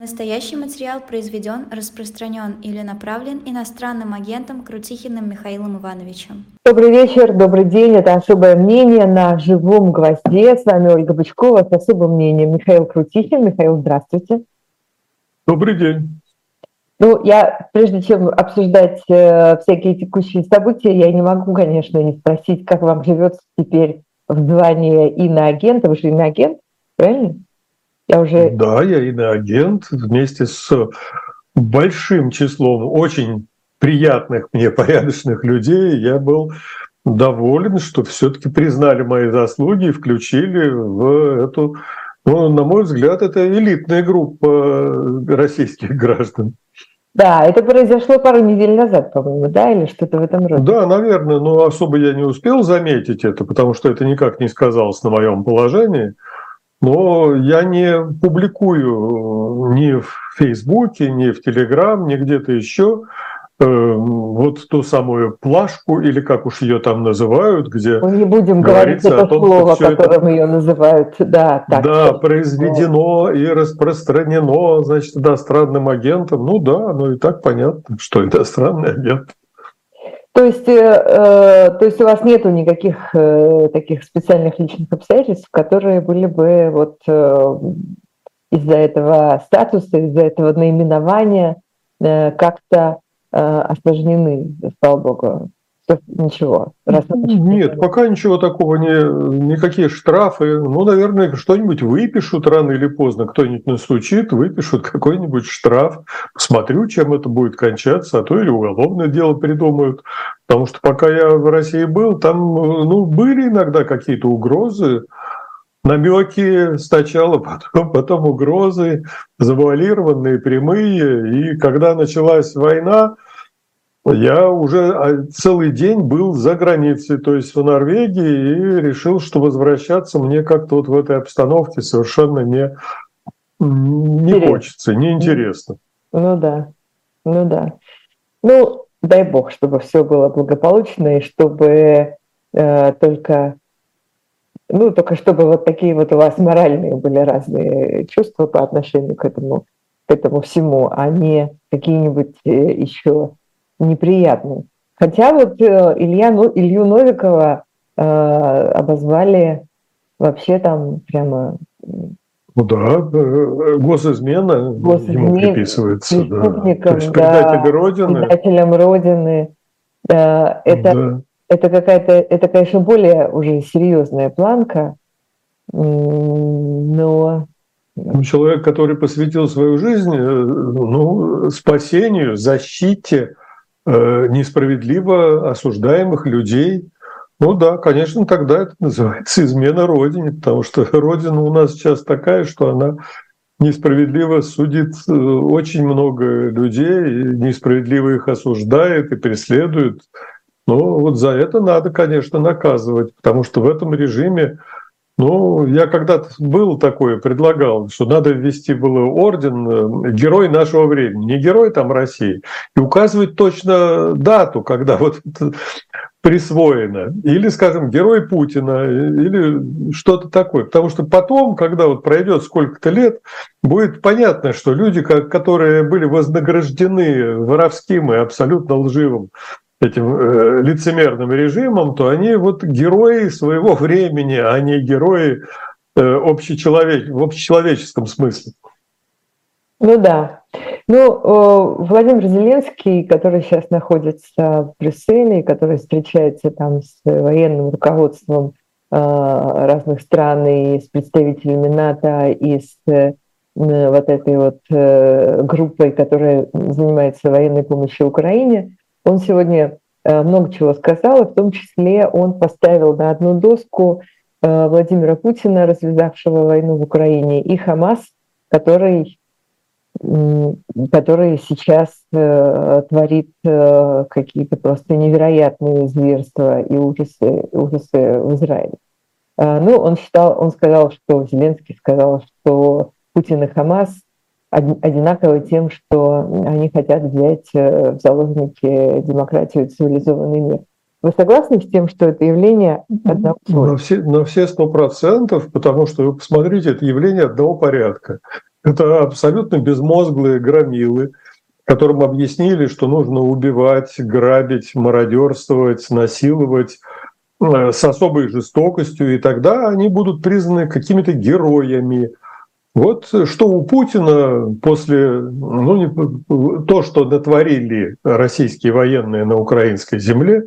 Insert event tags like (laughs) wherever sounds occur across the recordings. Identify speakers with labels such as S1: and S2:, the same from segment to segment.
S1: Настоящий материал произведен, распространен или направлен иностранным агентом Крутихиным Михаилом Ивановичем.
S2: Добрый вечер, добрый день. Это «Особое мнение» на живом гвозде. С вами Ольга Бычкова с «Особым мнением» Михаил Крутихин. Михаил, здравствуйте.
S3: Добрый день.
S2: Ну, я, прежде чем обсуждать э, всякие текущие события, я не могу, конечно, не спросить, как вам живется теперь в звании иноагента. Вы же иноагент, правильно?
S3: Я уже... Да, я иноагент вместе с большим числом очень приятных мне порядочных людей. Я был доволен, что все-таки признали мои заслуги и включили в эту, ну, на мой взгляд, это элитная группа российских граждан.
S2: Да, это произошло пару недель назад, по-моему, да, или что-то в этом роде?
S3: Да, наверное, но особо я не успел заметить это, потому что это никак не сказалось на моем положении. Но я не публикую ни в Фейсбуке, ни в Телеграм, ни где-то еще э, вот ту самую плашку, или как уж ее там называют, где
S2: Мы не будем говорить это том, слово, которым это... ее называют. Да,
S3: так, да произведено и распространено, значит, иностранным агентом. Ну да, ну и так понятно, что иностранный агент.
S2: То есть, э, э, то есть у вас нету никаких э, таких специальных личных обстоятельств, которые были бы вот э, из-за этого статуса, из-за этого наименования э, как-то э, осложнены, слава богу ничего.
S3: Раз Нет, пока ничего такого не, никакие штрафы. Ну, наверное, что-нибудь выпишут рано или поздно, кто-нибудь настучит, выпишут какой-нибудь штраф. Посмотрю, чем это будет кончаться, а то или уголовное дело придумают. Потому что пока я в России был, там ну, были иногда какие-то угрозы, намеки сначала, (laughs) потом, потом угрозы, завуалированные, прямые. И когда началась война, я уже а, целый день был за границей, то есть в Норвегии, и решил, что возвращаться мне как-то вот в этой обстановке совершенно не, не Интересно. хочется, неинтересно.
S2: Ну да, ну да. Ну, дай бог, чтобы все было благополучно, и чтобы э, только, ну, только чтобы вот такие вот у вас моральные были разные чувства по отношению к этому, к этому всему, а не какие-нибудь э, еще неприятный. Хотя вот э, Илья, ну, Илью Новикова э, обозвали вообще там прямо...
S3: Ну да, э, госизмена, госизмена ему приписывается. Да. То есть предатель да, Родины.
S2: Предателем Родины. Да, это, да. это какая-то, это, конечно, более уже серьезная планка, но
S3: ну, человек, который посвятил свою жизнь ну, спасению, защите Э, несправедливо осуждаемых людей. Ну да, конечно, тогда это называется измена Родине, потому что (laughs) Родина у нас сейчас такая, что она несправедливо судит э, очень много людей, несправедливо их осуждает и преследует. Но вот за это надо, конечно, наказывать, потому что в этом режиме ну, я когда-то был такое, предлагал, что надо ввести было орден э, «Герой нашего времени», не герой там России, и указывать точно дату, когда вот это присвоено, или, скажем, герой Путина, или что-то такое. Потому что потом, когда вот пройдет сколько-то лет, будет понятно, что люди, которые были вознаграждены воровским и абсолютно лживым этим э, лицемерным режимом, то они вот герои своего времени, а не герои э, общечеловеч... в общечеловеческом смысле.
S2: Ну да. Ну, Владимир Зеленский, который сейчас находится в Брюсселе, который встречается там с военным руководством э, разных стран и с представителями НАТО, и с э, вот этой вот э, группой, которая занимается военной помощью Украине, он сегодня э, много чего сказал, и в том числе он поставил на одну доску э, Владимира Путина, развязавшего войну в Украине, и Хамас, который, который сейчас э, творит какие-то просто невероятные зверства и ужасы, ужасы в Израиле. Ну, он считал, он сказал, что Зеленский сказал, что Путин и Хамас одинаковы тем, что они хотят взять э, в заложники демократию и цивилизованный мир. Вы согласны с тем, что это явление одного
S3: На все, на все сто процентов, потому что вы посмотрите, это явление одного порядка. Это абсолютно безмозглые громилы, которым объяснили, что нужно убивать, грабить, мародерствовать, насиловать э, с особой жестокостью, и тогда они будут признаны какими-то героями. Вот что у Путина после ну, то, что натворили российские военные на украинской земле,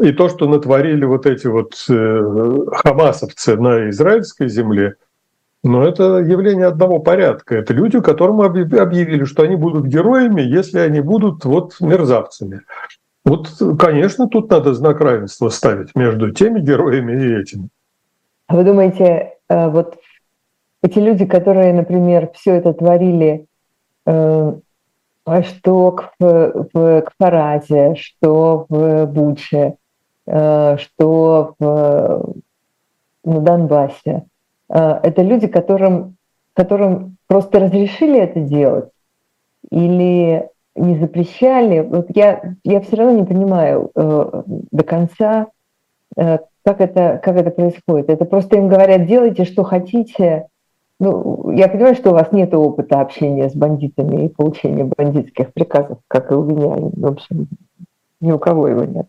S3: и то, что натворили вот эти вот э, хамасовцы на израильской земле – но это явление одного порядка. Это люди, которым объявили, что они будут героями, если они будут вот мерзавцами. Вот, конечно, тут надо знак равенства ставить между теми героями и этими.
S2: А вы думаете, э, вот эти люди, которые, например, все это творили, э, что к, в, к Фаразе, что в Буче, э, что в, на Донбассе, Э, это люди, которым, которым просто разрешили это делать или не запрещали. Вот я, я все равно не понимаю э, до конца, э, как, это, как это происходит. Это просто им говорят, делайте, что хотите. Ну, я понимаю, что у вас нет опыта общения с бандитами и получения бандитских приказов, как и у меня. В общем, ни у кого его нет.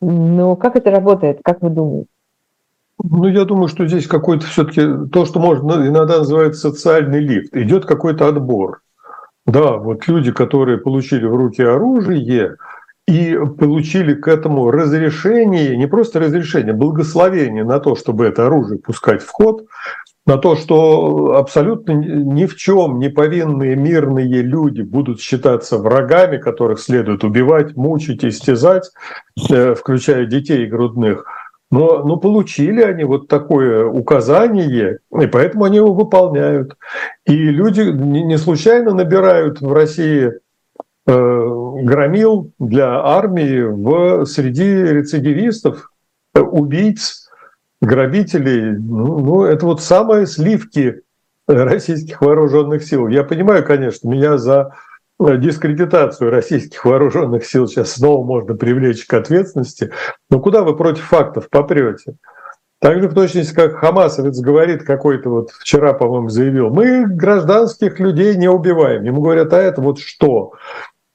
S2: Но как это работает, как вы думаете?
S3: Ну, я думаю, что здесь какой-то все-таки то, что можно иногда называть социальный лифт. Идет какой-то отбор. Да, вот люди, которые получили в руки оружие и получили к этому разрешение, не просто разрешение, благословение на то, чтобы это оружие пускать в ход, на то, что абсолютно ни в чем не повинные мирные люди будут считаться врагами, которых следует убивать, мучить, истязать, э, включая детей грудных – но, но получили они вот такое указание, и поэтому они его выполняют. И люди не случайно набирают в России э, громил для армии в, среди рецидивистов, убийц, грабителей. Ну, ну, это вот самые сливки российских вооруженных сил. Я понимаю, конечно, меня за Э, дискредитацию российских вооруженных сил сейчас снова можно привлечь к ответственности. Но куда вы против фактов попрете? Так же в точности, как Хамасовец говорит какой-то вот вчера, по-моему, заявил, мы гражданских людей не убиваем. Ему говорят, а это вот что?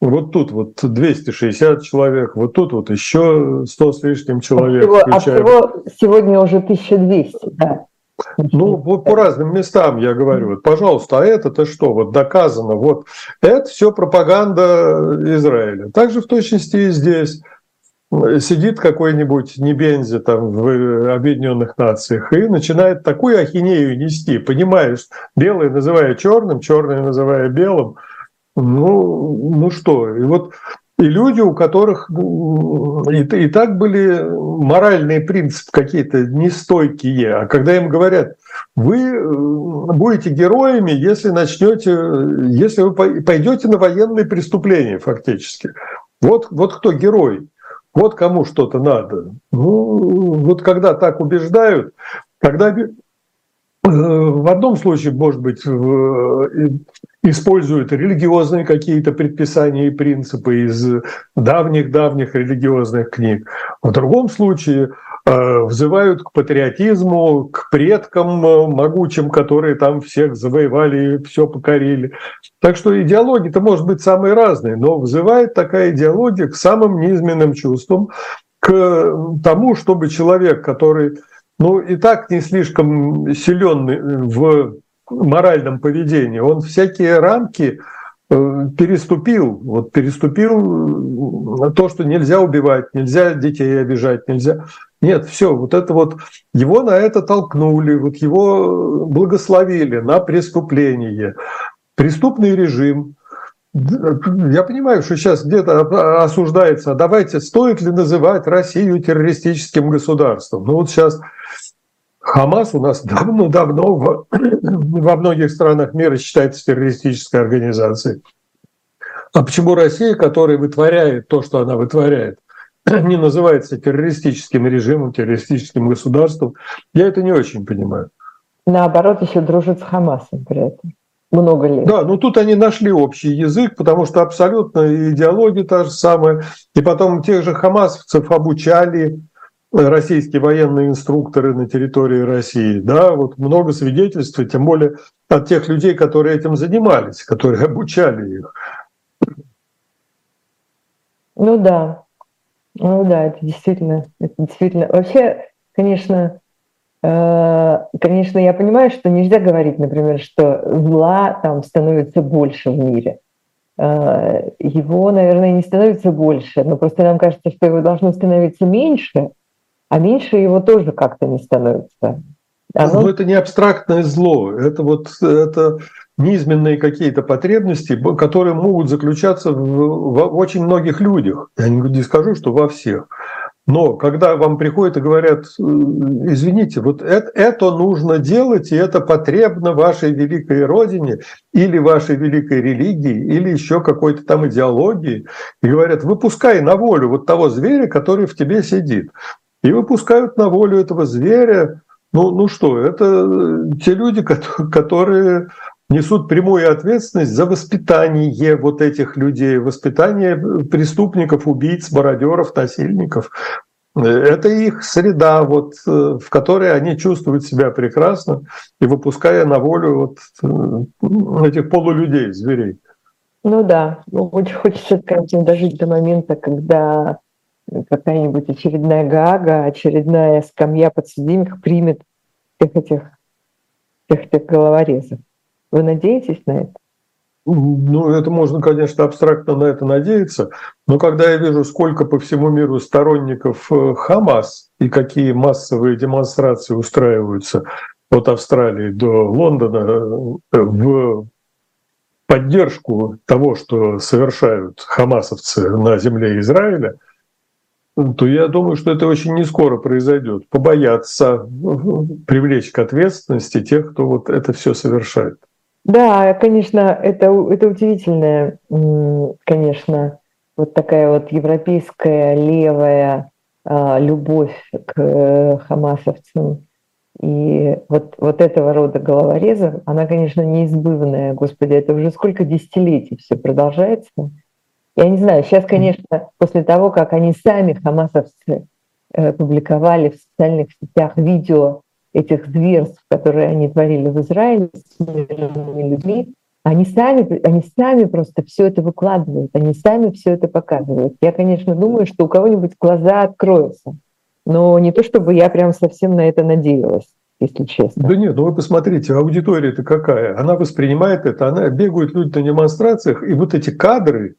S3: Вот тут вот 260 человек, вот тут вот еще 100 с лишним человек.
S2: А всего, а всего сегодня уже 1200, да.
S3: Ну, вот по разным местам я говорю. Вот, пожалуйста, а это-то что? Вот доказано. Вот это все пропаганда Израиля. Также в точности и здесь сидит какой-нибудь Небензи там в Объединенных Нациях и начинает такую ахинею нести, понимаешь, белое называя черным, черное называя белым. Ну, ну что? И вот и люди, у которых и, и так были моральные принципы какие-то нестойкие, а когда им говорят, вы э, будете героями, если начнете, если вы пойдете на военные преступления фактически. Вот, вот кто герой, вот кому что-то надо. Ну, вот когда так убеждают, когда э, в одном случае, может быть, используют религиозные какие-то предписания и принципы из давних-давних религиозных книг. В другом случае э, взывают к патриотизму, к предкам э, могучим, которые там всех завоевали и все покорили. Так что идеологии-то может быть самые разные, но взывает такая идеология к самым низменным чувствам, к тому, чтобы человек, который ну, и так не слишком силен в моральном поведении, он всякие рамки э, переступил, вот переступил э, то, что нельзя убивать, нельзя детей обижать, нельзя. Нет, все, вот это вот его на это толкнули, вот его благословили на преступление. Преступный режим. Я понимаю, что сейчас где-то осуждается, а давайте, стоит ли называть Россию террористическим государством? Ну вот сейчас Хамас у нас (laughs) давно-давно (clears throat) во многих странах мира считается террористической организацией. А почему Россия, которая вытворяет то, что она вытворяет, (clears throat) не называется террористическим режимом, террористическим государством, я это не очень понимаю.
S2: Наоборот, еще дружит с Хамасом при этом. Много лет.
S3: Да, ну тут они нашли общий язык, потому что абсолютно идеология та же самая. И потом тех же хамасовцев обучали, российские военные инструкторы на территории России. Да, вот много свидетельств, тем более от тех людей, которые этим занимались, которые (laughs) обучали их.
S2: Ну да, ну да, это действительно, это действительно. Вообще, конечно, э, конечно, я понимаю, что нельзя говорить, например, что зла там становится больше в мире. Э, его, наверное, не становится больше, но просто нам кажется, что его должно становиться меньше, а меньше его тоже как-то не становится.
S3: Оно... Но это не абстрактное зло, это вот это низменные какие-то потребности, которые могут заключаться в, в очень многих людях. Я не скажу, что во всех. Но когда вам приходят и говорят, э, извините, вот это, это нужно делать, и это потребно вашей великой родине или вашей великой религии, или еще какой-то там идеологии, и говорят, выпускай на волю вот того зверя, который в тебе сидит. И выпускают на волю этого зверя, ну, ну что, это те люди, которые несут прямую ответственность за воспитание вот этих людей, воспитание преступников, убийц, мародеров, насильников. Это их среда, вот, в которой они чувствуют себя прекрасно и выпуская на волю вот этих полулюдей, зверей.
S2: Ну да, ну, очень хочется, конечно, дожить до момента, когда какая-нибудь очередная Гага, очередная скамья подсудимых примет всех этих, всех этих головорезов. Вы надеетесь на это?
S3: Ну, это можно, конечно, абстрактно на это надеяться, но когда я вижу, сколько по всему миру сторонников э, Хамас и какие массовые демонстрации устраиваются от Австралии до Лондона э, в поддержку того, что совершают хамасовцы на земле Израиля – то я думаю, что это очень не скоро произойдет. Побояться привлечь к ответственности тех, кто вот это все совершает.
S2: Да, конечно, это, это удивительная, конечно, вот такая вот европейская левая а, любовь к э, хамасовцам. И вот, вот этого рода головорезов, она, конечно, неизбывная. Господи, это уже сколько десятилетий все продолжается. Я не знаю, сейчас, конечно, после того, как они сами, хамасовцы, э, публиковали в социальных сетях видео этих зверств, которые они творили в Израиле с мирными людьми, они сами, они сами просто все это выкладывают, они сами все это показывают. Я, конечно, думаю, что у кого-нибудь глаза откроются, но не то, чтобы я прям совсем на это надеялась если честно.
S3: Да нет, ну вы посмотрите, аудитория-то какая? Она воспринимает это, она бегают люди на демонстрациях, и вот эти кадры,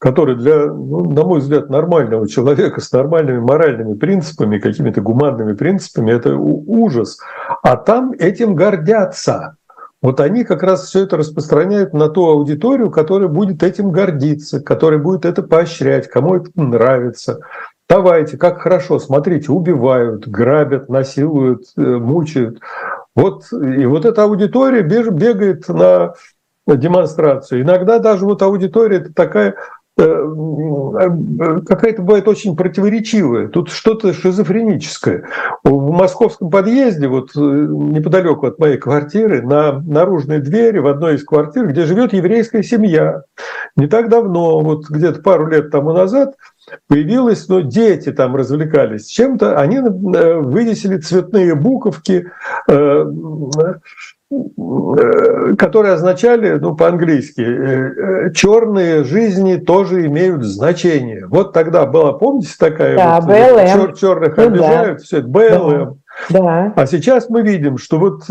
S3: который для, ну, на мой взгляд, нормального человека с нормальными моральными принципами, какими-то гуманными принципами, это ужас. А там этим гордятся. Вот они как раз все это распространяют на ту аудиторию, которая будет этим гордиться, которая будет это поощрять, кому это нравится. Давайте, как хорошо, смотрите, убивают, грабят, насилуют, э, мучают. Вот, и вот эта аудитория бегает на демонстрацию. Иногда даже вот аудитория это такая какая-то бывает очень противоречивая. Тут что-то шизофреническое. В московском подъезде, вот э, неподалеку от моей квартиры, на наружной двери в одной из квартир, где живет еврейская семья. Не так давно, вот где-то пару лет тому назад, появилось, но дети там развлекались чем-то, они вывесили цветные буковки, Э, которые означали, ну, по-английски, э, э, черные жизни тоже имеют значение. Вот тогда была, помните, такая
S2: да,
S3: вот. Чер черных ну, обижают, да. все это БЛМ.
S2: Да.
S3: А сейчас мы видим, что вот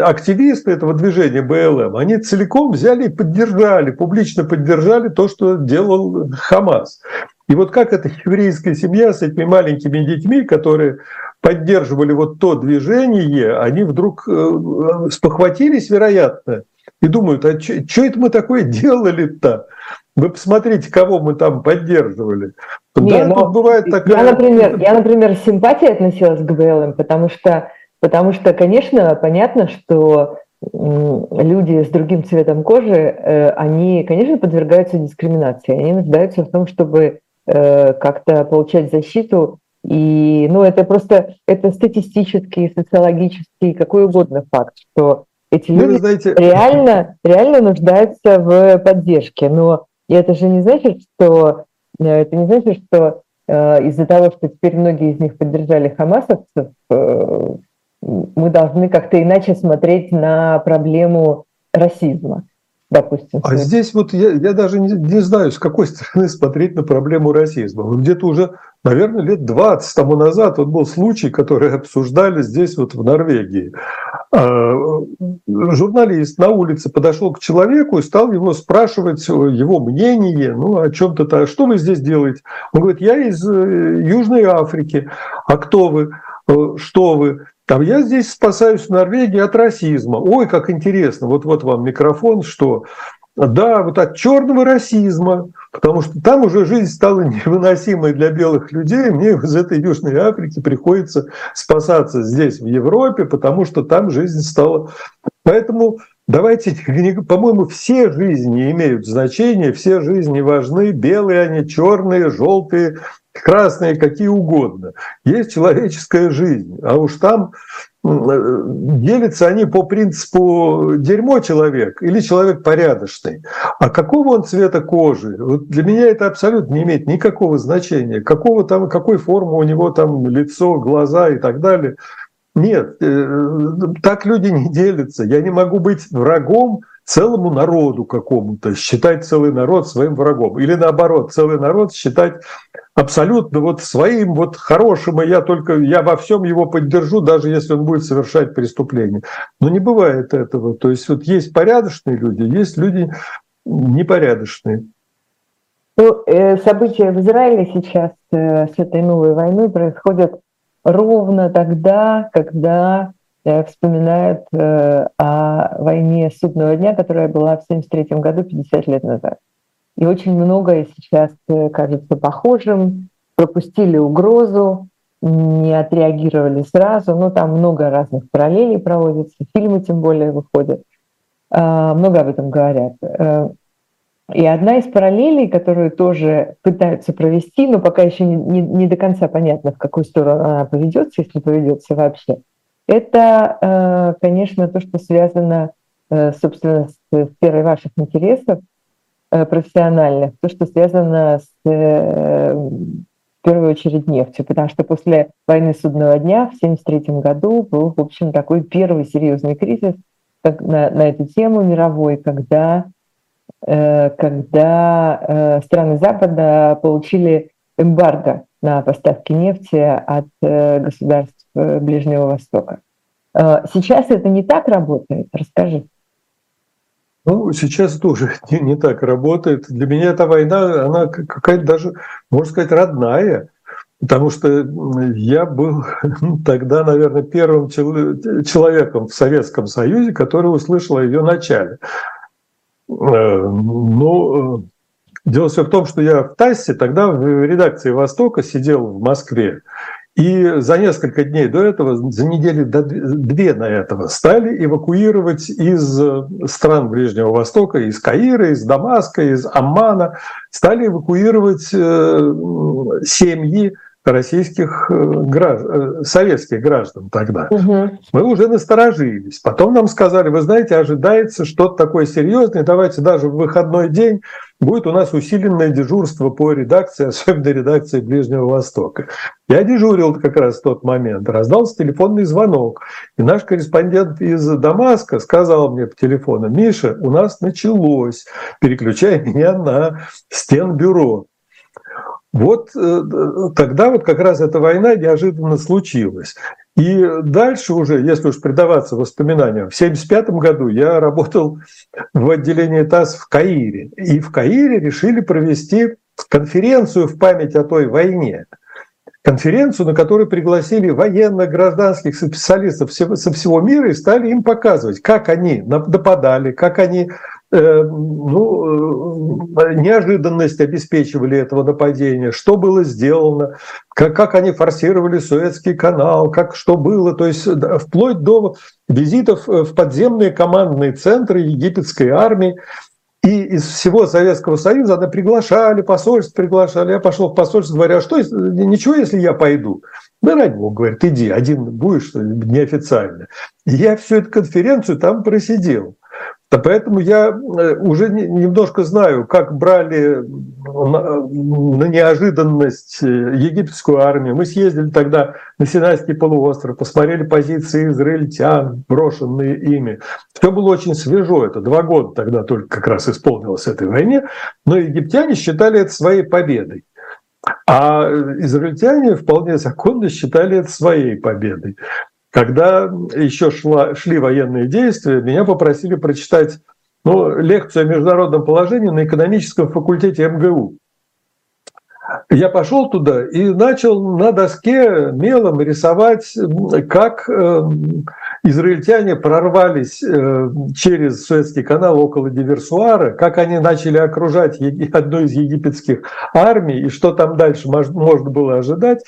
S3: активисты этого движения БЛМ, они целиком взяли и поддержали, публично поддержали то, что делал Хамас. И вот как эта еврейская семья с этими маленькими детьми, которые поддерживали вот то движение, они вдруг э, спохватились, вероятно, и думают, а что это мы такое (laughs) делали-то? Вы посмотрите, кого мы там поддерживали.
S2: Не, да, но бывает такая... Я, например, (laughs) я, например, с симпатией относилась к БЛМ, потому что, потому что, конечно, понятно, что люди с другим цветом кожи, э, они, конечно, подвергаются дискриминации. Они нуждаются в том, чтобы э, как-то получать защиту и, ну, это просто, это статистический, социологический, какой угодно факт, что эти ну, люди знаете... (laughs) реально, реально нуждаются в поддержке. Но это же не значит, что э, это не значит, что э, из-за того, что теперь многие из них поддержали хамасовцев, э, мы должны как-то иначе смотреть на проблему расизма допустим.
S3: А здесь вот я, я даже не, не знаю, с какой (laughs) стороны смотреть на проблему расизма. Вот где-то уже, наверное, лет 20 тому назад вот был случай, который (laughs) обсуждали здесь вот в Норвегии. А, журналист на улице подошел к человеку и стал его спрашивать его мнение, ну, о чем-то, -то, что вы здесь делаете? Он говорит, я из э, Южной Африки. А кто вы? Э, что вы? Там я здесь спасаюсь в Норвегии от расизма. Ой, как интересно. Вот вот вам микрофон, что да, вот от черного расизма, потому что там уже жизнь стала (laughs) невыносимой для белых людей. Мне из этой Южной Африки приходится спасаться здесь, в Европе, потому что там жизнь стала. Поэтому давайте, (laughs) по-моему, все жизни имеют значение, все жизни важны, белые они, черные, желтые, красные, какие угодно. Есть человеческая жизнь, а уж там э, делятся они по принципу дерьмо человек или человек порядочный. А какого он цвета кожи? Вот для меня это абсолютно не имеет никакого значения. Какого там, какой формы у него там лицо, глаза и так далее. Нет, э, так люди не (laughs) делятся. Я не могу быть врагом целому народу какому-то, считать целый народ своим врагом. Или наоборот, целый народ считать абсолютно вот своим вот хорошим, и я только, я во всем его поддержу, даже если он будет совершать преступление. Но не бывает этого. То есть вот есть порядочные люди, есть люди непорядочные.
S2: Ну, э, события в Израиле сейчас э, с этой новой войной происходят ровно тогда, когда э, вспоминают о войне судного дня, которая была в 1973 году, 50 лет назад. И очень многое сейчас э, кажется похожим, пропустили угрозу, не отреагировали сразу. Ну, там много разных параллелей проводится, фильмы тем более выходят. А, много об этом говорят. Э, и одна из параллелей, которую тоже пытаются провести, но пока еще не, не, не до конца понятно, в какую сторону она поведется, если поведется вообще, это, э, конечно, то, что связано, собственно, с сферой ваших интересов, Э, профессиональных, то, что связано с, э, в первую очередь, нефтью, потому что после войны судного дня в 1973 году был, в общем, такой первый серьезный кризис на, на эту тему мировой, когда, э, когда страны Запада получили эмбарго на поставки нефти от государств Ближнего Востока. Сейчас это не так работает, расскажи.
S3: Ну, сейчас тоже (laughs) не, не так работает. Для меня эта война, она какая-то даже, можно сказать, родная. Потому что я был ну, (laughs) тогда, наверное, первым человеком в Советском Союзе, который услышал о ее начале. Э, ну, э, дело все в том, что я в ТАССе тогда в редакции «Востока» сидел в Москве. И за несколько дней до этого, за недели до две на этого, стали эвакуировать из э, стран Ближнего Востока, из Каира, из Дамаска, из Аммана, стали эвакуировать э, семьи российских э, граждан, советских граждан тогда. Угу. Мы уже насторожились. Потом нам сказали, вы знаете, ожидается что-то такое серьезное, давайте даже в выходной день будет у нас усиленное дежурство по редакции, особенно редакции Ближнего Востока. Я дежурил как раз в тот момент, раздался телефонный звонок, и наш корреспондент из Дамаска сказал мне по телефону, Миша, у нас началось, переключай (laughs) меня на стенбюро. Вот э, тогда вот как раз эта война неожиданно случилась. И дальше уже, если уж предаваться воспоминаниям, в 1975 году я работал в отделении ТАСС в Каире. И в Каире решили провести конференцию в память о той войне. Конференцию, на которую пригласили военных, гражданских специалистов со всего мира и стали им показывать, как они нападали, как они Э, ну, э, неожиданность обеспечивали этого нападения, что было сделано, как, как они форсировали Суэцкий канал, как что было, то есть вплоть до визитов в подземные командные центры египетской армии, и из всего Советского Союза она приглашали, посольство приглашали. Я пошел в посольство, говоря, а что, ничего, если я пойду? Да ради бога, говорит, иди, один будешь, неофициально. И я всю эту конференцию там просидел Поэтому я э, уже немножко знаю, как брали на неожиданность э, египетскую армию. Мы съездили тогда на Синайский полуостров, посмотрели позиции израильтян, брошенные ими. Все было очень свежо, это два года тогда только как раз исполнилось этой войне, но египтяне считали это своей победой. А израильтяне вполне законно считали это своей победой. Когда еще шла, шли военные действия, меня попросили прочитать ну, лекцию о международном положении на экономическом факультете МГУ. Я пошел туда и начал на доске мелом рисовать, как эм, израильтяне прорвались э, через Суэцкий канал около Диверсуара, как они начали окружать (laughs) одну из египетских армий, и что там дальше можно было ожидать.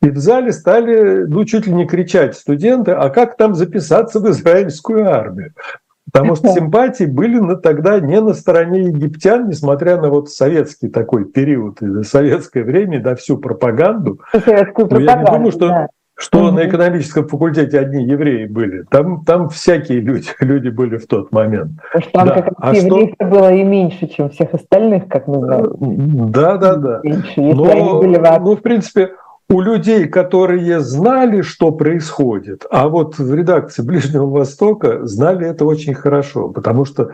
S3: И в зале стали, ну, чуть ли не кричать студенты, а как там записаться в израильскую армию? Потому что (laughs) симпатии были на, тогда не на стороне египтян, несмотря на вот советский такой период, советское время, да, всю пропаганду. Советскую пропаганду, я не думаю, что да что угу. на экономическом факультете одни евреи были. Там, там всякие люди, (laughs) люди были в тот момент.
S2: Потому что там да. как а евреев что... было и меньше, чем всех остальных, как мы знаем.
S3: Да, да, да. Меньше, Но, ну, в принципе, у людей, которые знали, что происходит, а вот в редакции Ближнего Востока знали это очень хорошо, потому что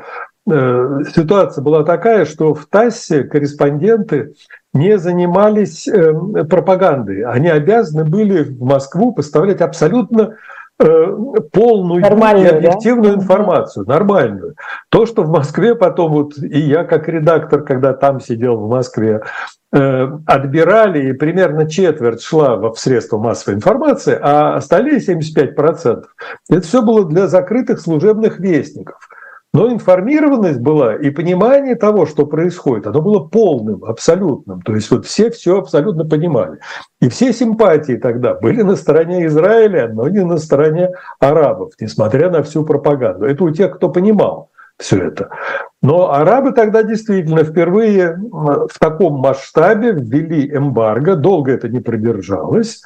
S3: э, ситуация была такая, что в ТАССе корреспонденты не занимались э, пропагандой. Они обязаны были в Москву поставлять абсолютно полную нормальную, и объективную да? информацию, нормальную. То, что в Москве потом, вот и я как редактор, когда там сидел в Москве, э, отбирали, и примерно четверть шла в средства массовой информации, а остальные 75% это все было для закрытых служебных вестников. Но информированность была и понимание того, что происходит, оно было полным, абсолютным. То есть вот все все абсолютно понимали. И все симпатии тогда были на стороне Израиля, но не на стороне арабов, несмотря на всю пропаганду. Это у тех, кто понимал все это. Но арабы тогда действительно впервые в таком масштабе ввели эмбарго, долго это не продержалось,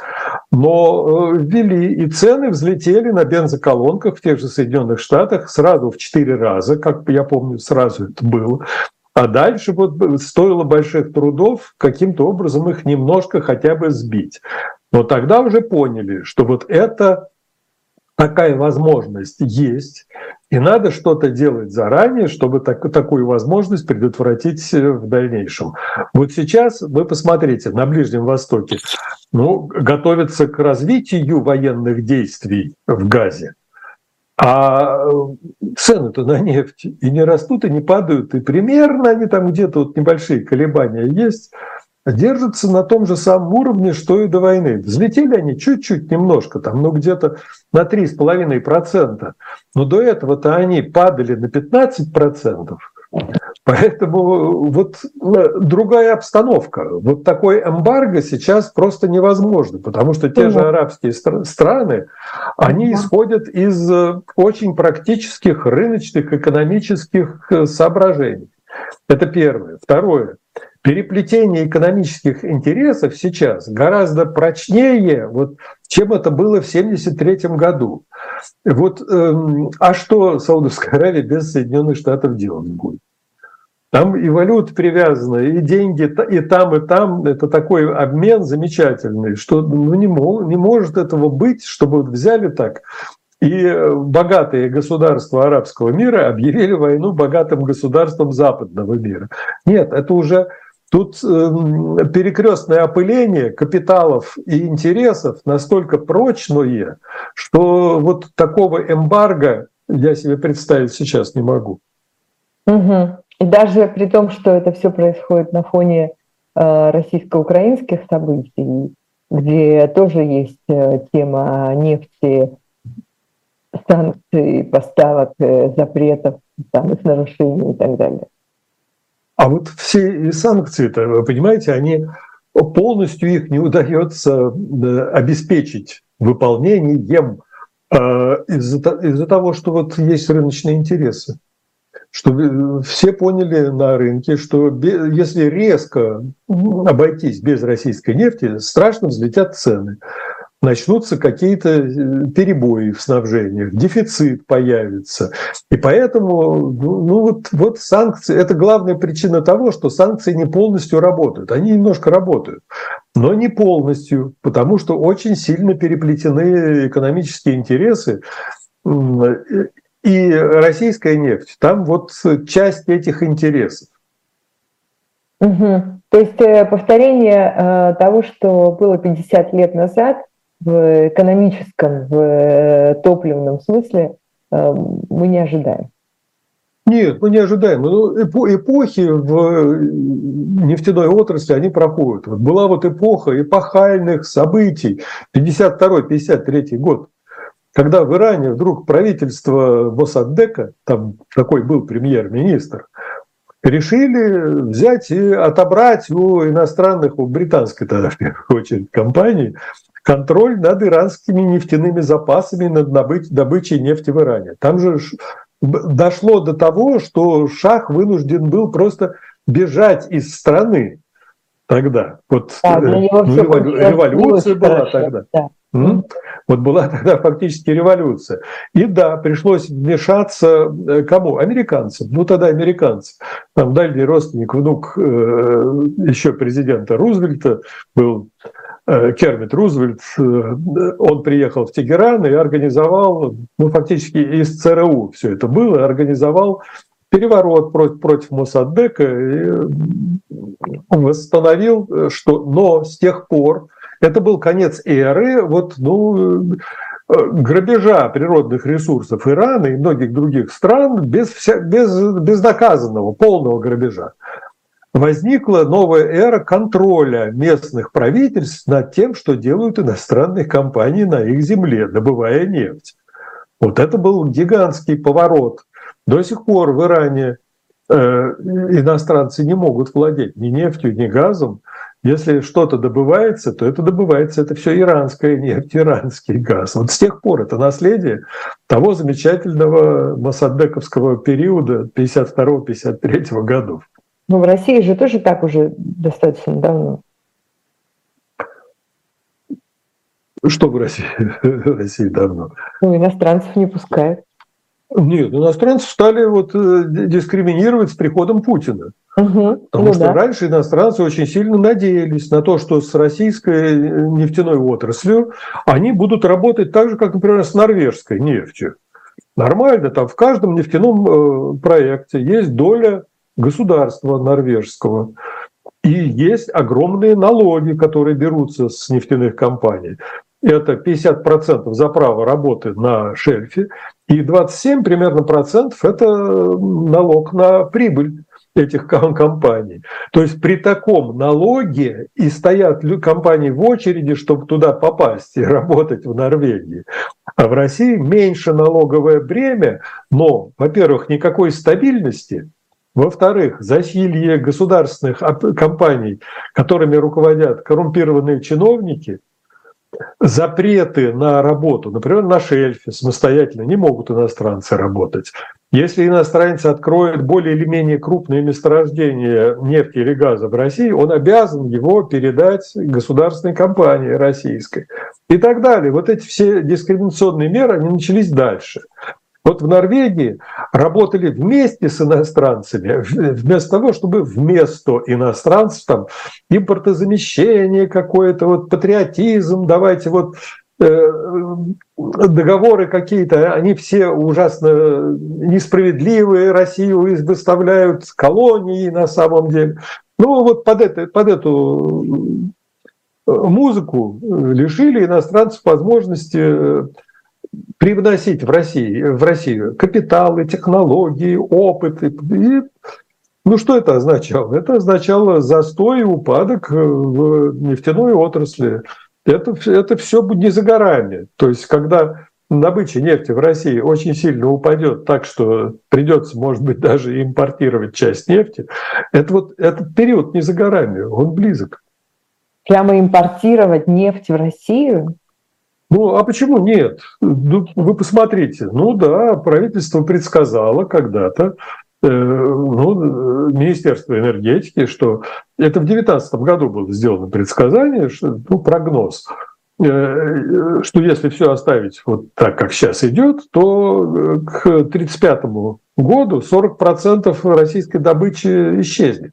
S3: но э, ввели, и цены взлетели на бензоколонках в тех же Соединенных Штатах сразу в четыре раза, как я помню, сразу это было. А дальше вот стоило больших трудов каким-то образом их немножко хотя бы сбить. Но тогда уже поняли, что вот это такая возможность есть, и надо что-то делать заранее, чтобы так, такую возможность предотвратить э, в дальнейшем. Вот сейчас вы посмотрите, на Ближнем Востоке ну, готовится к развитию военных действий в Газе. А э, цены-то на нефть и не растут, и не падают, и примерно они там где-то вот небольшие колебания есть держатся на том же самом уровне, что и до войны. Взлетели они чуть-чуть немножко, там, ну где-то на 3,5%. Но до этого-то они падали на 15%. Поэтому вот э, другая обстановка. Вот такой эмбарго сейчас просто невозможно, потому что те же арабские страны, они исходят из э, очень практических рыночных экономических э, соображений. Это первое. Второе переплетение экономических интересов сейчас гораздо прочнее, вот, чем это было в 1973 году. Вот, эм, а что Саудовская Аравия без Соединенных Штатов делать будет? Там и валюта привязана, и деньги и там, и там. Это такой обмен замечательный, что ну, не, мог, не может этого быть, чтобы взяли так и богатые государства арабского мира объявили войну богатым государствам западного мира. Нет, это уже Тут э, перекрестное опыление капиталов и интересов настолько прочное, что вот такого эмбарго я себе представить сейчас не могу.
S2: Угу. И даже при том, что это все происходит на фоне э, российско-украинских событий, где тоже есть э, тема нефти, санкций, поставок, э, запретов, там, их нарушений и так далее.
S3: А вот все санкции-то, вы понимаете, они полностью их не удается обеспечить выполнением а, из-за из того, что вот есть рыночные интересы. Что все поняли на рынке, что если резко обойтись без российской нефти, страшно взлетят цены. Начнутся какие-то э, перебои в снабжении, дефицит появится. И поэтому ну, ну вот, вот санкции – это главная причина того, что санкции не полностью работают. Они немножко работают, но не полностью, потому что очень сильно переплетены экономические интересы. И российская нефть, там вот часть этих интересов.
S2: Угу. То есть э, повторение э, того, что было 50 лет назад в экономическом, в э, топливном смысле, мы не ожидаем.
S3: Нет, мы не ожидаем. Ну, эпохи в нефтяной отрасли, они проходят. Вот была вот эпоха эпохальных событий, 52-53 год, когда в Иране вдруг правительство Босаддека, там такой был премьер-министр, решили взять и отобрать у иностранных, у британской тогда в первую (laughs) очередь компании, контроль над иранскими нефтяными запасами, над добычей нефти в Иране. Там же дошло до того, что Шах вынужден был просто бежать из страны тогда. Вот да, ну, революция была хорошо, тогда. Да. Вот была тогда фактически революция. И да, пришлось вмешаться э, кому? Американцам. Ну тогда американцы. Там дальний родственник, внук э, еще президента Рузвельта был э, Кермит Рузвельт, он приехал в Тегеран и организовал, ну, фактически из ЦРУ все это было, организовал переворот против, против Моссадека и восстановил, что, но с тех пор это был конец эры вот, ну, э, грабежа природных ресурсов Ирана и многих других стран без, вся, без безнаказанного, полного грабежа. Возникла новая эра контроля местных правительств над тем, что делают иностранные компании на их земле, добывая нефть. Вот это был гигантский поворот. До сих пор в Иране э, иностранцы не могут владеть ни нефтью, ни газом, если что-то добывается, то это добывается, это все иранская нефть, иранский газ. Вот с тех пор это наследие того замечательного Масадбековского периода 52-53 годов.
S2: Ну, в России же тоже так уже достаточно давно.
S3: Что в России? (laughs) в России давно?
S2: Ну, иностранцев не пускают.
S3: Нет, иностранцев стали вот э, дискриминировать с приходом Путина. Угу. Потому ну, что да. раньше иностранцы очень сильно надеялись на то, что с российской нефтяной отраслью они будут работать так же, как, например, с норвежской нефтью. Нормально, там в каждом нефтяном э, проекте есть доля государства норвежского. И есть огромные налоги, которые берутся с нефтяных компаний. Это 50% за право работы на шельфе, и 27 примерно процентов – это налог на прибыль этих компаний. То есть при таком налоге и стоят компании в очереди, чтобы туда попасть и работать в Норвегии. А в России меньше налоговое бремя, но, во-первых, никакой стабильности, во-вторых, засилье государственных компаний, которыми руководят коррумпированные чиновники, запреты на работу, например, на шельфе самостоятельно не могут иностранцы работать. Если иностранец откроет более или менее крупное месторождение нефти или газа в России, он обязан его передать государственной компании российской и так далее. Вот эти все дискриминационные меры, они начались дальше. Вот в Норвегии работали вместе с иностранцами, вместо того, чтобы вместо иностранцев там импортозамещение какое-то, вот патриотизм, давайте вот Э, договоры какие-то, они все ужасно несправедливые, Россию выставляют колонии на самом деле. Ну вот под, это, под эту э, музыку лишили иностранцев возможности э, привносить в, России, в Россию капиталы, технологии, опыт. И, ну что это означало? Это означало застой и упадок в нефтяной отрасли это, это все будет не за горами. То есть, когда добыча нефти в России очень сильно упадет так, что придется, может быть, (laughs) даже импортировать часть нефти, это вот этот период не за горами, он близок.
S2: Прямо импортировать нефть в Россию?
S3: Ну, а почему нет? Ну, вы посмотрите. Ну да, правительство предсказало когда-то, Э, ну, Министерство энергетики, что это в 2019 году было сделано предсказание, что, ну, прогноз, э, что если все оставить вот так, как сейчас идет, то к 1935 году 40% российской добычи исчезнет.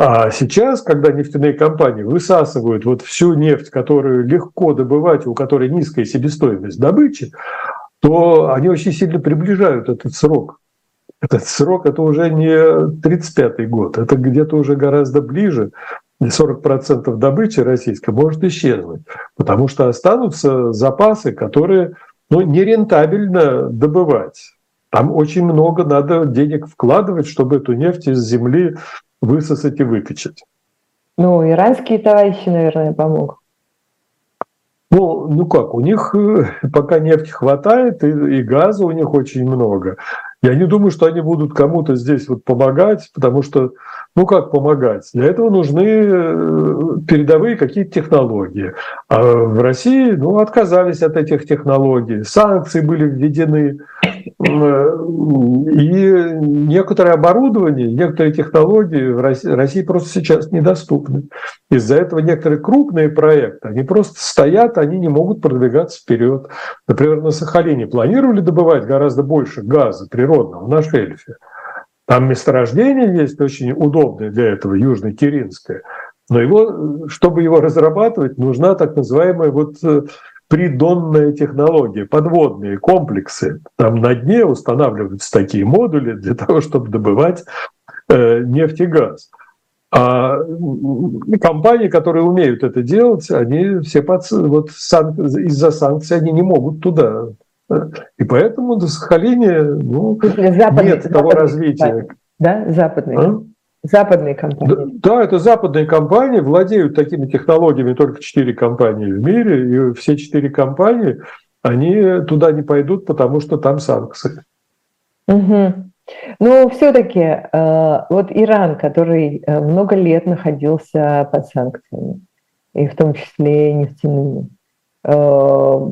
S3: А сейчас, когда нефтяные компании высасывают вот всю нефть, которую легко добывать, у которой низкая себестоимость добычи, то они очень сильно приближают этот срок. Этот срок – это уже не 35-й год, это где-то уже гораздо ближе. 40% добычи российской может исчезнуть, потому что останутся запасы, которые ну, нерентабельно добывать. Там очень много надо денег вкладывать, чтобы эту нефть из земли высосать и выкачать.
S2: Ну, иранские товарищи, наверное, помогут.
S3: Ну, ну как, у них э, пока нефти хватает, и, и газа у них очень много. Я не думаю, что они будут кому-то здесь вот помогать, потому что, ну как помогать? Для этого нужны э, передовые какие-то технологии. А в России, ну, отказались от этих технологий. Санкции были введены. И некоторое оборудование, некоторые технологии в России, России просто сейчас недоступны. Из-за этого некоторые крупные проекты, они просто стоят, они не могут продвигаться вперед. Например, на Сахалине планировали добывать гораздо больше газа природного на шельфе. Там месторождение есть очень удобное для этого, Южно-Киринское. Но его, чтобы его разрабатывать, нужна так называемая вот э, придонная технология, подводные комплексы. Там на дне устанавливаются такие модули для (laughs) того, чтобы добывать э, нефть и газ. А компании, которые умеют это делать, они все под, вот сан, из-за санкций они не могут туда. И поэтому на Сахалине ну, западный, нет того развития.
S2: Да, западные. А? Западные компании.
S3: Да, это западные компании, владеют такими технологиями только четыре компании в мире, и все четыре компании, они туда не пойдут, потому что там санкции.
S2: Угу. Но все-таки э, вот Иран, который э, много лет находился под санкциями, и в том числе нефтяными, э,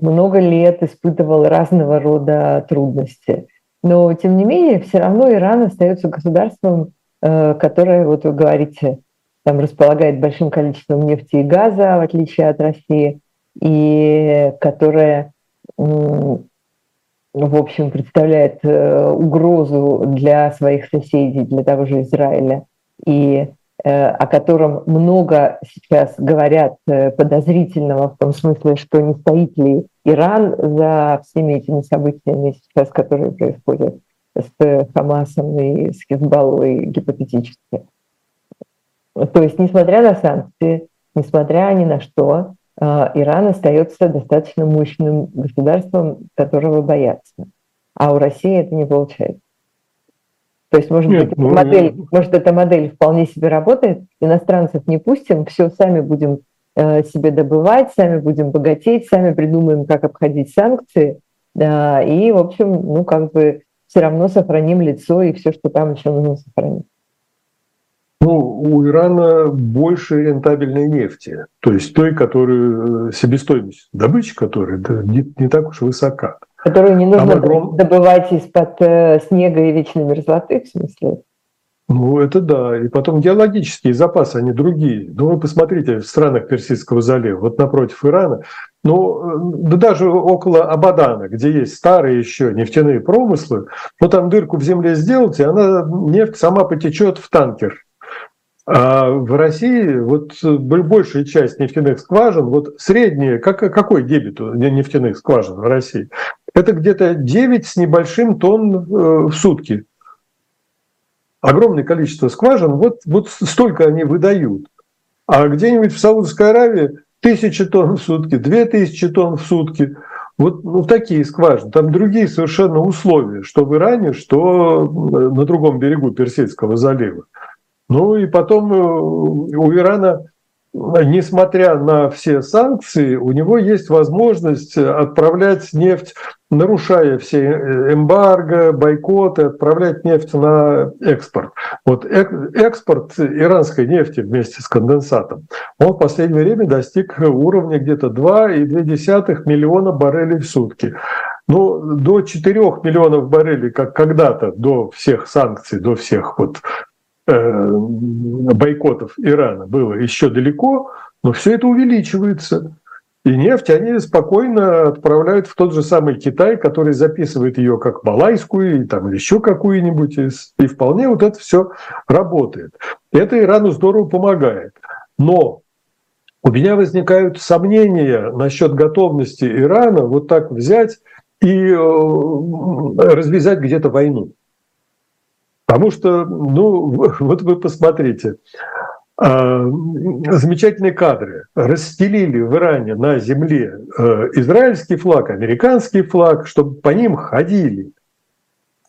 S2: много лет испытывал разного рода трудности. Но, тем не менее, все равно Иран остается государством, которая, вот вы говорите, там располагает большим количеством нефти и газа, в отличие от России, и которая, в общем, представляет э, угрозу для своих соседей, для того же Израиля, и э, о котором много сейчас говорят подозрительного в том смысле, что не стоит ли Иран за всеми этими событиями сейчас, которые происходят с Хамасом и с Хизбаллой гипотетически. То есть, несмотря на санкции, несмотря ни на что, а, Иран остается достаточно мощным государством, которого боятся. А у России это не получается. То есть, может Нет, быть, ну, эта модель, может, эта модель вполне себе работает, иностранцев не пустим, все сами будем э, себе добывать, сами будем богатеть, сами придумаем, как обходить санкции, и, в общем, ну, как бы все равно сохраним лицо и все, что там еще нужно сохранить.
S3: Ну, у Ирана больше рентабельной нефти, то есть той, которую э, себестоимость добычи которой да, не, не так уж высока.
S2: Которую не нужно огром... добывать из-под э, снега и вечной мерзлоты, в смысле?
S3: Ну, это да. И потом геологические запасы, они другие. Ну, вы посмотрите, в странах Персидского залива, вот напротив Ирана, ну, да даже около Абадана, где есть старые еще нефтяные промыслы, ну, там дырку в земле сделать, и она, нефть сама потечет в танкер. А в России вот большая часть нефтяных скважин, вот средняя, как, какой дебет у нефтяных скважин в России? Это где-то 9 с небольшим тонн э, в сутки огромное количество скважин, вот, вот столько они выдают. А где-нибудь в Саудовской Аравии тысячи тонн в сутки, две тысячи тонн в сутки. Вот ну, такие скважины. Там другие совершенно условия, что в Иране, что на другом берегу Персидского залива. Ну и потом э, у Ирана несмотря на все санкции, у него есть возможность отправлять нефть, нарушая все эмбарго, бойкоты, отправлять нефть на экспорт. Вот экспорт иранской нефти вместе с конденсатом, он в последнее время достиг уровня где-то 2,2 миллиона баррелей в сутки. Ну, до 4 миллионов баррелей, как когда-то, до всех санкций, до всех вот э, бойкотов Ирана было еще далеко, но все это увеличивается. И нефть они спокойно отправляют в тот же самый Китай, который записывает ее как балайскую и там еще какую-нибудь. И вполне вот это все работает. Это Ирану здорово помогает. Но у меня возникают сомнения насчет готовности Ирана вот так взять и э, развязать где-то войну. Потому что, ну, (laughs) вот вы посмотрите, а, замечательные кадры. Расстелили в Иране на земле э, израильский флаг, американский флаг, чтобы по ним ходили.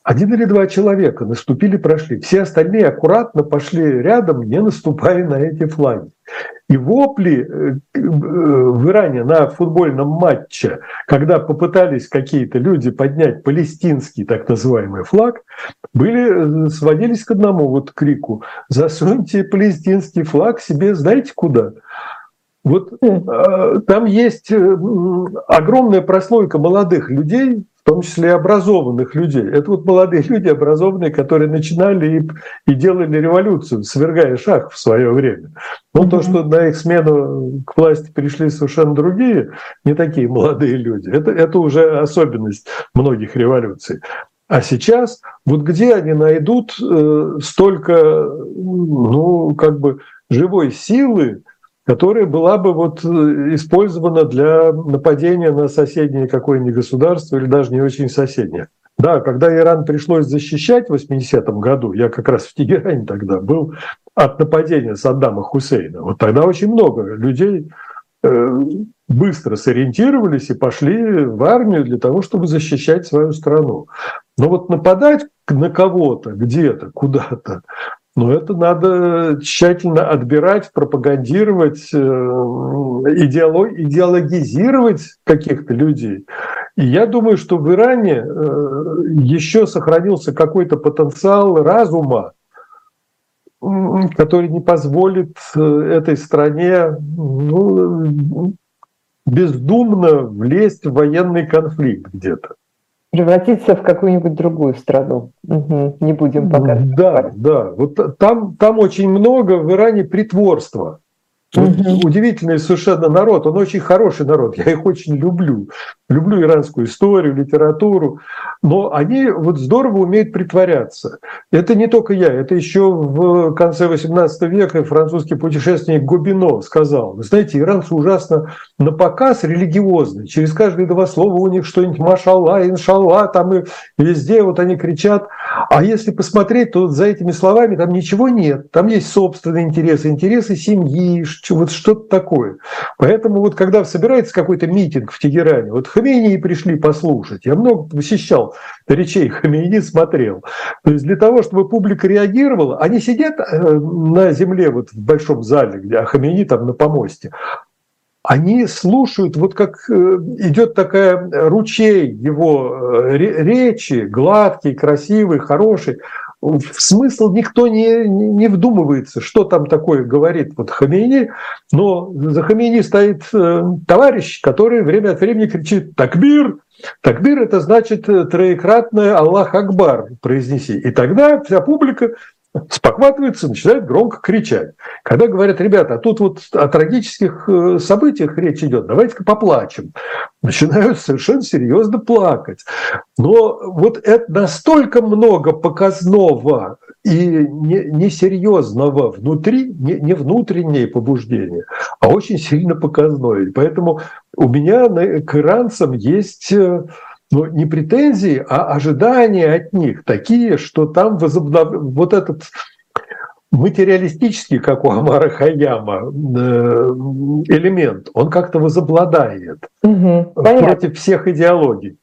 S3: Один или два человека наступили, прошли. Все остальные аккуратно пошли рядом, не наступая на эти флаги. И вопли э, в Иране на футбольном матче, когда попытались какие-то люди поднять палестинский так называемый флаг, были, э, сводились к одному вот крику «Засуньте палестинский флаг себе знаете куда?» Вот э, там есть огромная прослойка молодых людей, в том числе и образованных людей. Это вот молодые люди, образованные, которые начинали и, и делали революцию, свергая шах в свое время. Но mm-hmm. то, что на их смену к власти пришли совершенно другие, не такие молодые люди, это, это уже особенность многих революций. А сейчас вот где они найдут э, столько, ну, как бы живой силы, которая была бы вот э, использована для нападения на соседнее какое-нибудь государство или даже не очень соседнее. Да, когда Иран пришлось защищать в 80-м году, я как раз в Тегеране тогда был, от нападения Саддама Хусейна, вот тогда очень много людей э, быстро сориентировались и пошли в армию для того, чтобы защищать свою страну. Но вот нападать на кого-то, где-то, куда-то, но это надо тщательно отбирать, пропагандировать, э, идеологизировать каких-то людей. И я думаю, что в Иране э, еще сохранился какой-то потенциал разума, который не позволит э, этой стране ну, бездумно влезть в военный конфликт где-то
S2: превратиться в какую-нибудь другую страну. Угу. Не будем пока.
S3: Да, да. Вот там, там очень много в Иране притворства. Вот угу. Удивительный совершенно народ, он очень хороший народ, я их очень люблю. Люблю иранскую историю, литературу, но они вот здорово умеют притворяться. Это не только я, это еще в конце XVIII века французский путешественник Губино сказал. Вы знаете, иранцы ужасно на показ религиозны. Через каждые два слова у них что-нибудь машалла, иншалла, там и везде вот они кричат. А если посмотреть, то за этими словами там ничего нет. Там есть собственные интересы, интересы семьи, вот что-то такое. Поэтому вот когда собирается какой-то митинг в Тегеране, вот Хамейни пришли послушать, я много посещал речей Хамейни, смотрел. То есть для того, чтобы публика реагировала, они сидят э, на земле вот в большом зале, где а Хамейни там на помосте, они слушают, вот как э, идет такая ручей его э, речи, гладкий, красивый, хороший, в смысл никто не, не вдумывается, что там такое говорит вот Хамейни, но за Хамейни стоит э, товарищ, который время от времени кричит «Такбир!», Такбир – это значит троекратное «Аллах Акбар» произнеси. И тогда вся публика спохватывается, начинает громко кричать. Когда говорят, ребята, а тут вот о трагических э, событиях речь идет, давайте-ка поплачем. Начинают совершенно серьезно плакать. Но вот это настолько много показного и несерьезного внутри, не, не внутреннее побуждение, а очень сильно показное. И поэтому у меня к иранцам есть э, но не претензии, а ожидания от них такие, что там возобнов... вот этот материалистический, как у Амара Хаяма, э, элемент, он как-то возобладает угу, против всех идеологий.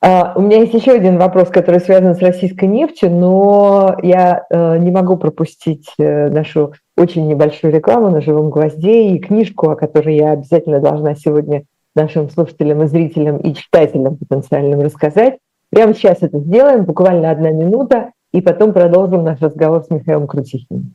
S2: А, у меня есть еще один вопрос, который связан с российской нефтью, но я э, не могу пропустить э, нашу очень небольшую рекламу на живом гвозде и книжку, о которой я обязательно должна сегодня нашим слушателям и зрителям и читателям потенциальным рассказать. Прямо сейчас это сделаем, буквально одна минута, и потом продолжим наш разговор с Михаилом Крутихиным.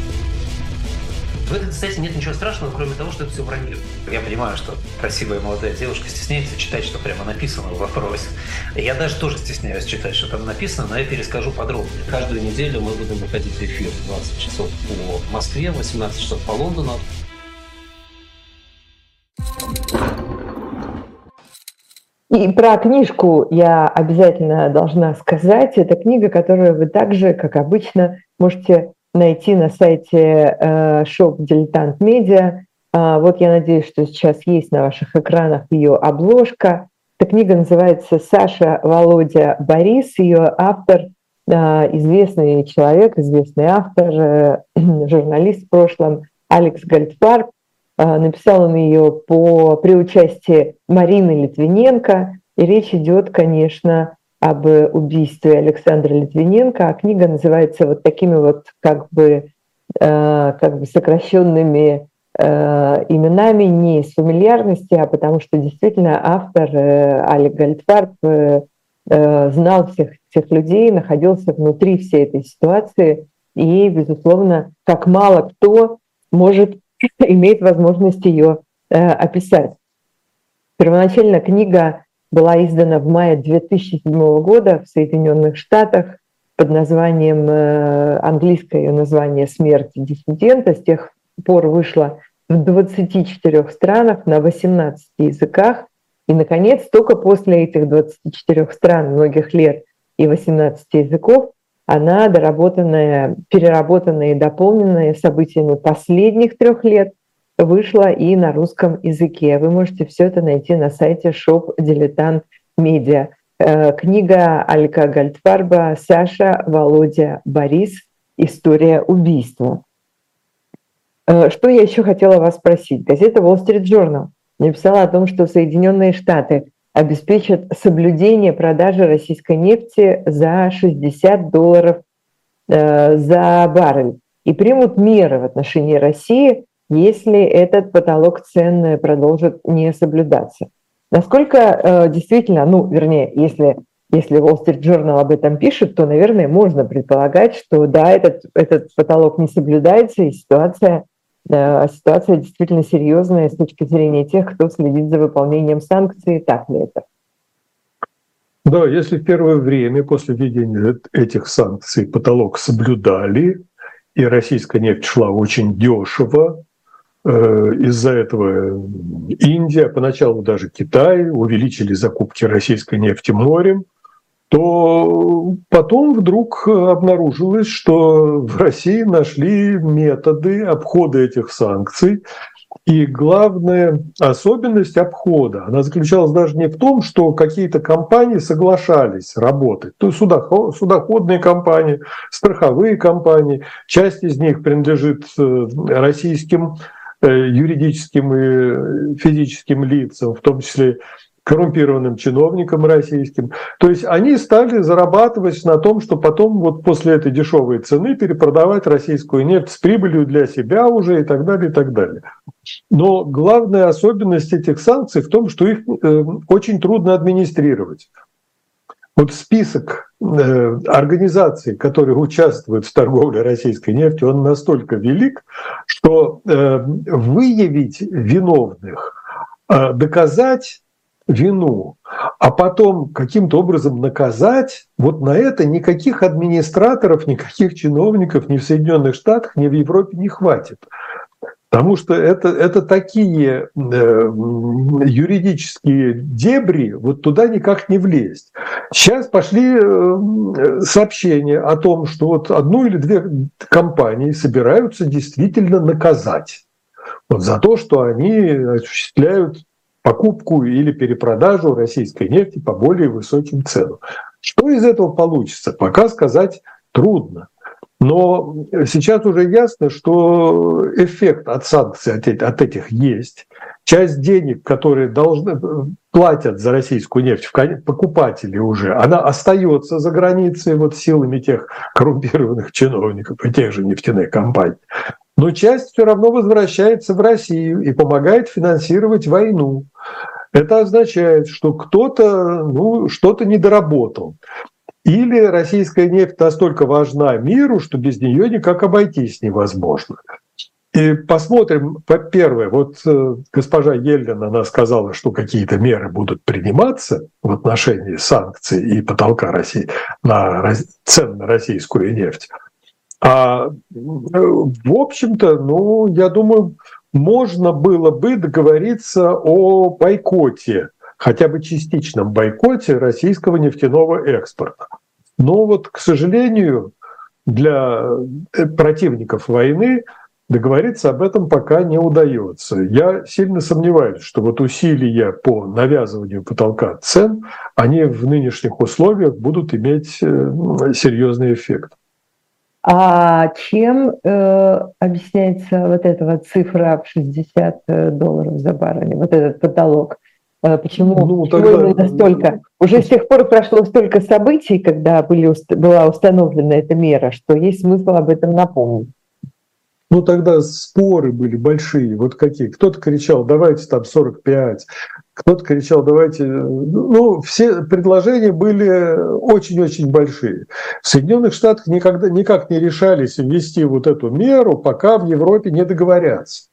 S4: В этой кстати, нет ничего страшного, кроме того, что это все вранье. Я понимаю, что красивая молодая девушка стесняется читать, что прямо написано в вопросе. Я даже тоже стесняюсь читать, что там написано, но я перескажу подробнее. Каждую неделю мы будем выходить в эфир 20 часов по Москве, 18 часов по Лондону.
S2: И про книжку я обязательно должна сказать. Это книга, которую вы также, как обычно, можете найти на сайте э, Shop Dilettant Media. Э, вот я надеюсь, что сейчас есть на ваших экранах ее обложка. Эта книга называется «Саша Володя Борис». Ее автор э, известный человек, известный автор, (clears throat) журналист в прошлом Алекс Гальдфарб. Написал он ее по, при участии Марины Литвиненко. И речь идет, конечно, об убийстве Александра Литвиненко, а книга называется вот такими вот как бы, э, как бы сокращенными э, именами не из фамильярности, а потому что действительно автор э, Алек Гальдфарб знал всех тех людей, находился внутри всей этой ситуации и, безусловно, как мало кто может (laughs) иметь возможность ее описать. Первоначально книга была издана в мае 2007 года в Соединенных Штатах под названием, э, английское ее название «Смерть диссидента». С тех пор вышла в 24 странах на 18 языках. И, наконец, только после этих 24 стран, многих лет и 18 языков, она доработанная, переработанная и дополненная событиями последних трех лет вышла и на русском языке. Вы можете все это найти на сайте Shop Dilettant Media. Э, книга Алька Гальдфарба «Саша, Володя, Борис. История убийства». Э, что я еще хотела вас спросить? Газета Wall Street Journal написала о том, что Соединенные Штаты обеспечат соблюдение продажи российской нефти за 60 долларов э, за баррель и примут меры в отношении России если этот потолок цен продолжит не соблюдаться. Насколько э, действительно, ну, вернее, если, если Wall Street Journal об этом пишет, то, наверное, можно предполагать, что да, этот, этот потолок не соблюдается, и ситуация, э, ситуация действительно серьезная с точки зрения тех, кто следит за выполнением санкций. Так ли это?
S3: Да, если в первое время после введения этих санкций потолок соблюдали, и российская нефть шла очень дешево, из-за этого Индия, поначалу даже Китай увеличили закупки российской нефти морем, то потом вдруг обнаружилось, что в России нашли методы обхода этих санкций. И главная особенность обхода, она заключалась даже не в том, что какие-то компании соглашались работать. То есть судоходные компании, страховые компании, часть из них принадлежит э, российским Э, юридическим и физическим лицам, в том числе коррумпированным чиновникам российским. То есть они стали зарабатывать на том, что потом вот после этой дешевой цены перепродавать российскую нефть с прибылью для себя уже и так далее, и так далее. Но главная особенность этих санкций в том, что их э, очень трудно администрировать. Вот список э, организаций, которые участвуют в торговле российской нефтью, он настолько велик, что э, выявить виновных, э, доказать вину, а потом каким-то образом наказать, вот на это никаких администраторов, никаких чиновников ни в Соединенных Штатах, ни в Европе не хватит. Потому что это, это такие э, юридические дебри, вот туда никак не влезть. Сейчас пошли э, сообщения о том, что вот одну или две компании собираются действительно наказать вот за то, что они осуществляют покупку или перепродажу российской нефти по более высоким ценам. Что из этого получится, пока сказать трудно. Но сейчас уже ясно, что эффект от санкций от этих есть. Часть денег, которые должны, платят за российскую нефть, покупатели уже, она остается за границей вот силами тех коррумпированных чиновников и тех же нефтяных компаний. Но часть все равно возвращается в Россию и помогает финансировать войну. Это означает, что кто-то ну, что-то недоработал. Или российская нефть настолько важна миру, что без нее никак обойтись невозможно. И посмотрим, первое, вот э, госпожа Ельдин, она сказала, что какие-то меры будут приниматься в отношении санкций и потолка России на цен на российскую нефть. А в общем-то, ну, я думаю, можно было бы договориться о бойкоте хотя бы частичном бойкоте российского нефтяного экспорта. Но вот, к сожалению, для э, противников войны договориться об этом пока не удается. Я сильно сомневаюсь, что вот усилия по навязыванию потолка цен, они в нынешних условиях будут иметь э, серьезный эффект.
S2: А чем э, объясняется вот эта вот цифра в 60 э, долларов за баррель, вот этот потолок? Э, почему, ну, почему тогда... столько? Уже с тех пор прошло столько событий, когда были, была установлена эта мера, что есть смысл об этом напомнить.
S3: Ну, тогда споры были большие. Вот какие? Кто-то кричал, давайте там 45, кто-то кричал, давайте... Ну, все предложения были очень-очень большие. В Соединенных Штатах никогда, никак не решались ввести вот эту меру, пока в Европе не договорятся.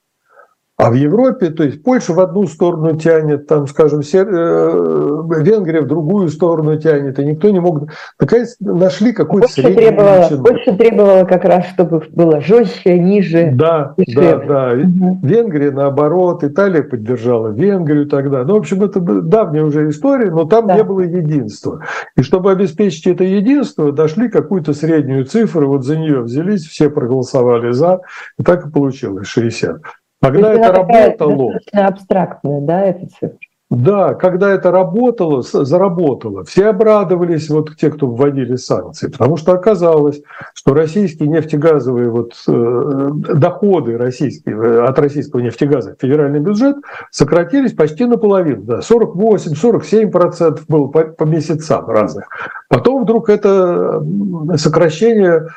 S3: А в Европе, то есть Польша в одну сторону тянет, там, скажем, Сер... Э, Венгрия в другую сторону тянет, и никто не мог... Наконец нашли какую-то
S2: среднюю требовала, величину. Польша требовала как раз, чтобы было жестче, ниже.
S3: Да, дешевле. да, да. Угу. Венгрия наоборот, Италия поддержала Венгрию тогда. Ну, в общем, это давняя уже история, но там да. не было единства. И чтобы обеспечить это единство, дошли какую-то среднюю цифру, вот за нее взялись, все проголосовали за, и так и получилось 60. Когда это работало...
S2: абстрактная, да, эта цифра?
S3: Да, когда это работало, заработало, все обрадовались, вот те, кто вводили санкции, потому что оказалось, что российские нефтегазовые вот, э, доходы российские, э, от российского нефтегаза в федеральный бюджет сократились почти наполовину, да, 48-47% было по, по месяцам разных. Потом вдруг это сокращение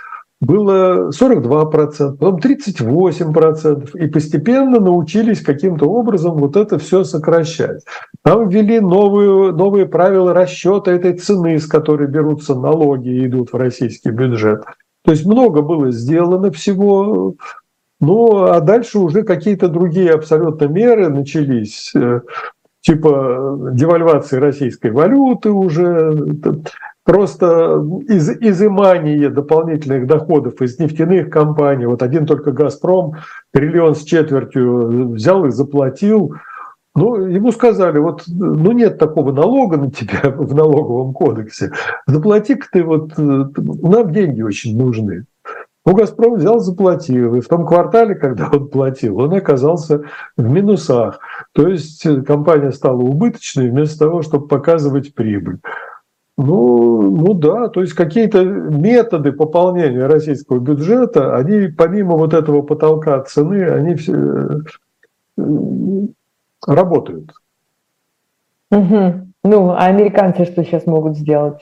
S3: было 42%, потом 38%, и постепенно научились каким-то образом вот это все сокращать. Там ввели новые, новые правила расчета этой цены, с которой берутся налоги и идут в российский бюджет. То есть много было сделано всего, ну а дальше уже какие-то другие абсолютно меры начались, э, типа девальвации российской валюты уже, просто из, изымание дополнительных доходов из нефтяных компаний. Вот один только «Газпром» триллион с четвертью взял и заплатил. Ну, ему сказали, вот, ну, нет такого налога на тебя (laughs) в налоговом кодексе. Заплати-ка ты, вот, нам деньги очень нужны. Ну, «Газпром» взял, заплатил. И в том квартале, когда он платил, он оказался в минусах. То есть компания стала убыточной вместо того, чтобы показывать прибыль. Ну, ну да, то есть какие-то методы пополнения российского бюджета, они помимо вот этого потолка цены, они все э, работают.
S2: Угу. Ну, а американцы что сейчас могут сделать?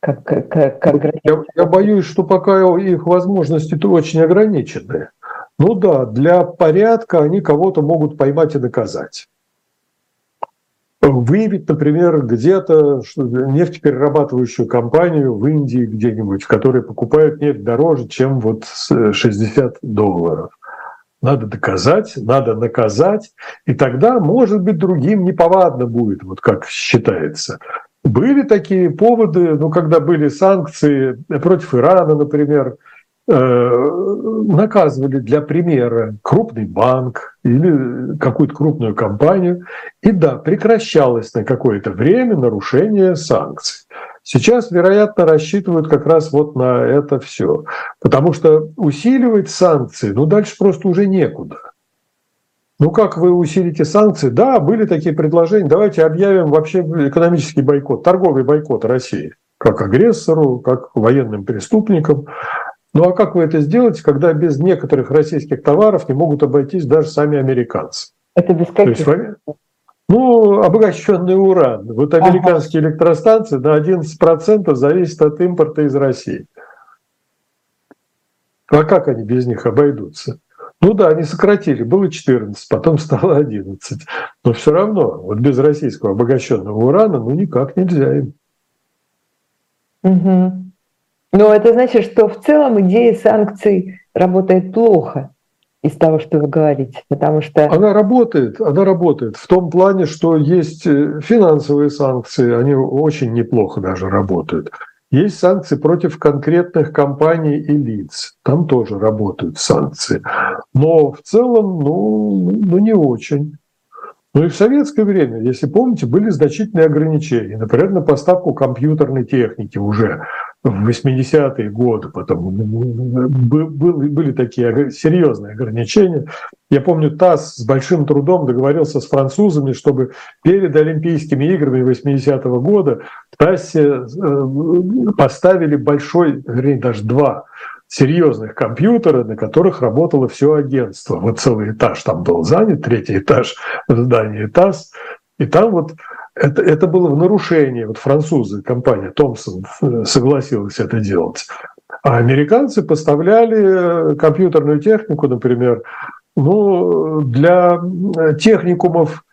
S2: Как, как, как
S3: я, я боюсь, что пока их возможности-то очень ограничены. Ну да, для порядка они кого-то могут поймать и наказать выявить, например, где-то нефтеперерабатывающую компанию в Индии где-нибудь, в которой покупают нефть дороже, чем вот 60 долларов. Надо доказать, надо наказать, и тогда, может быть, другим неповадно будет, вот как считается. Были такие поводы, ну, когда были санкции против Ирана, например, Э, наказывали для примера крупный банк или какую-то крупную компанию, и да, прекращалось на какое-то время нарушение санкций. Сейчас, вероятно, рассчитывают как раз вот на это все. Потому что усиливать санкции, ну дальше просто уже некуда. Ну как вы усилите санкции? Да, были такие предложения. Давайте объявим вообще экономический бойкот, торговый бойкот России, как агрессору, как военным преступникам. Ну а как вы это сделаете, когда без некоторых российских товаров не могут обойтись даже сами американцы?
S2: Это без каких? То есть,
S3: ну, обогащенный уран. Вот американские ага. электростанции на 11% зависят от импорта из России. А как они без них обойдутся? Ну да, они сократили, было 14, потом стало 11. Но все равно, вот без российского обогащенного урана, ну никак нельзя им.
S2: Угу. Но это значит, что в целом идея санкций работает плохо из того, что вы говорите, потому что...
S3: Она работает, она работает в том плане, что есть э, финансовые санкции, они очень неплохо даже работают. Есть санкции против конкретных компаний и лиц, там тоже работают санкции. Но в целом, ну, ну не очень. Ну и в советское время, если помните, были значительные ограничения, например, на поставку компьютерной техники уже в 80-е годы, потом были такие серьезные ограничения. Я помню, ТАСС с большим трудом договорился с французами, чтобы перед Олимпийскими играми 80-го года в ТАССе э, поставили большой, вернее, даже два серьезных компьютера, на которых работало все агентство. Вот целый этаж там был занят, третий этаж в здании ТАСС. И там вот это, это было в нарушении. Вот французы, компания Томпсон э, согласилась это делать. А американцы поставляли э, компьютерную технику, например, ну, для э, техникумов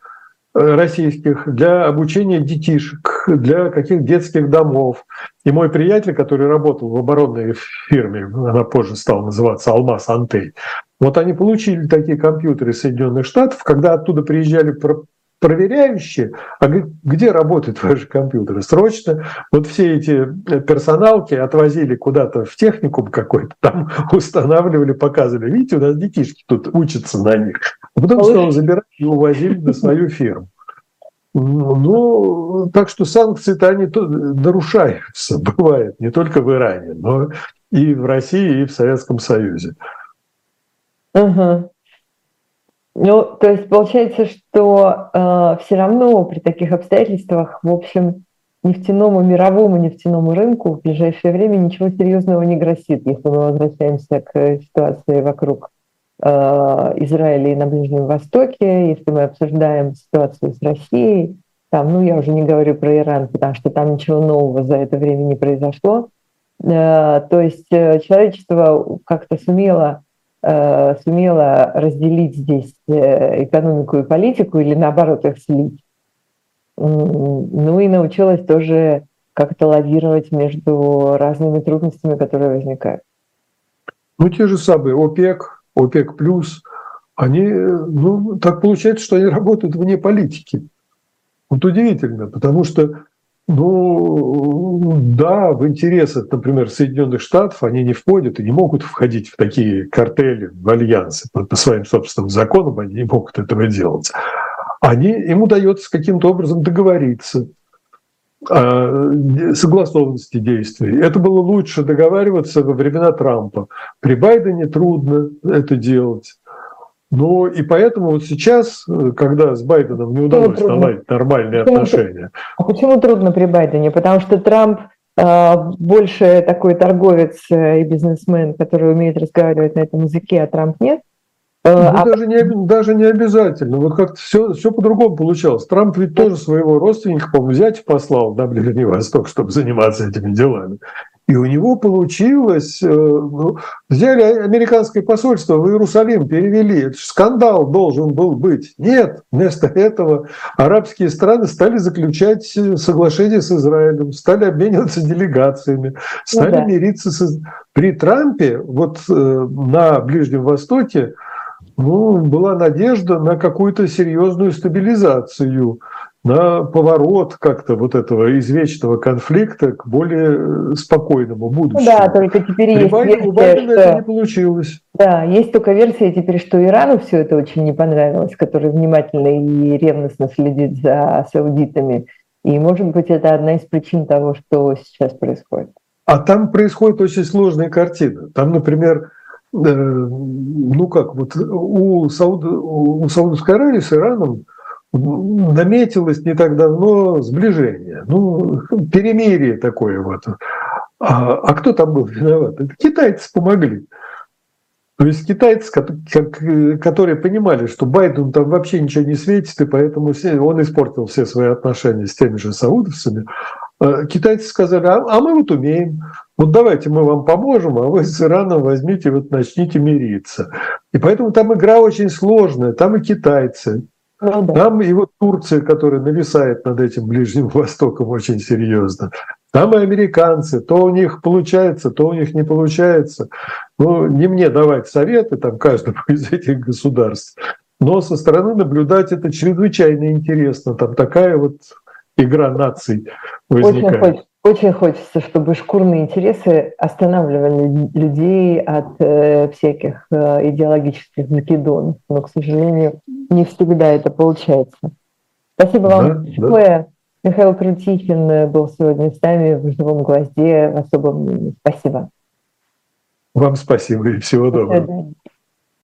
S3: российских, для обучения детишек, для каких детских домов. И мой приятель, который работал в оборонной фирме, она позже стала называться «Алмаз Антей», вот они получили такие компьютеры Соединенных Штатов, когда оттуда приезжали проверяющие, а где работают ваши компьютеры? Срочно вот все эти персоналки отвозили куда-то в техникум какой-то, там (laughs) устанавливали, показывали. Видите, у нас детишки тут учатся на них. А потом снова забирали и увозили на свою (laughs) фирму. Ну, так что санкции-то они нарушаются, (laughs) бывает, не только в Иране, но и в России, и в Советском Союзе.
S2: Угу. Ну, то есть получается, что э, все равно при таких обстоятельствах, в общем, нефтяному мировому нефтяному рынку в ближайшее время ничего серьезного не грозит, если мы возвращаемся к ситуации вокруг э, Израиля и на Ближнем Востоке, если мы обсуждаем ситуацию с Россией, там, ну я уже не говорю про Иран, потому что там ничего нового за это время не произошло. Э, то есть э, человечество как-то сумело Э, сумела разделить здесь э, экономику и политику или наоборот их слить. Ну и научилась тоже как-то лавировать между разными трудностями, которые возникают.
S3: Ну, те же самые ОПЕК, ОПЕК+, плюс, они, ну, так получается, что они работают вне политики. Вот удивительно, потому что ну, да, в интересах, например, Соединенных Штатов они не входят и не могут входить в такие картели, в альянсы. По, своим собственным законам они не могут этого делать. Они, им удается каким-то образом договориться согласованности действий. Это было лучше договариваться во времена Трампа. При Байдене трудно это делать. Ну и поэтому вот сейчас, э, когда с Байденом не удалось наладить нормальные почему отношения.
S2: А почему трудно при Байдене? Потому что Трамп э, больше такой торговец э, и бизнесмен, который умеет разговаривать на этом языке, а Трамп нет.
S3: Ну, а... даже, не, даже не обязательно. Вот как-то все, все по-другому получалось. Трамп ведь тоже своего родственника, по-моему, зять послал на Ближний Восток, чтобы заниматься этими делами. И у него получилось, э, ну, взяли американское посольство в Иерусалим, перевели. Это скандал должен был быть. Нет, вместо этого арабские страны стали заключать э, соглашения с Израилем, стали обмениваться делегациями, стали ну, да. мириться с... При Трампе вот э, на Ближнем Востоке ну, была надежда на какую-то серьезную стабилизацию на поворот как-то вот этого извечного конфликта к более э, спокойному будущему.
S2: Да, только теперь есть
S3: версия, Байдена что... это не получилось.
S2: Да, есть только версия теперь, что Ирану все это очень не понравилось, который внимательно и ревностно следит за саудитами. И, может быть, это одна из причин того, что сейчас происходит.
S3: А там происходит очень сложная картина. Там, например, э, ну как, вот у, Сауд, у Саудовской Аравии с Ираном наметилось не так давно сближение, ну, перемирие такое вот. А, а кто там был виноват? Это китайцы помогли. То есть китайцы, которые понимали, что Байден там вообще ничего не светит, и поэтому он испортил все свои отношения с теми же саудовцами, а китайцы сказали, а, а мы вот умеем, вот давайте мы вам поможем, а вы с Ираном возьмите, вот начните мириться. И поэтому там игра очень сложная, там и китайцы, ну, да. Там и вот Турция, которая нависает над этим Ближним Востоком очень серьезно. Там и американцы, то у них получается, то у них не получается. Ну, не мне давать советы там каждому (laughs) из этих государств, но со стороны наблюдать это чрезвычайно интересно. Там такая вот игра наций возникает.
S2: Очень хочется, очень хочется, чтобы шкурные интересы останавливали людей от э, всяких э, идеологических накидонов, но, к сожалению, не всегда это получается. Спасибо вам большое. Да. Михаил Крутихин был сегодня с нами в живом гвозде в особом мнении. Спасибо.
S3: Вам спасибо и всего доброго.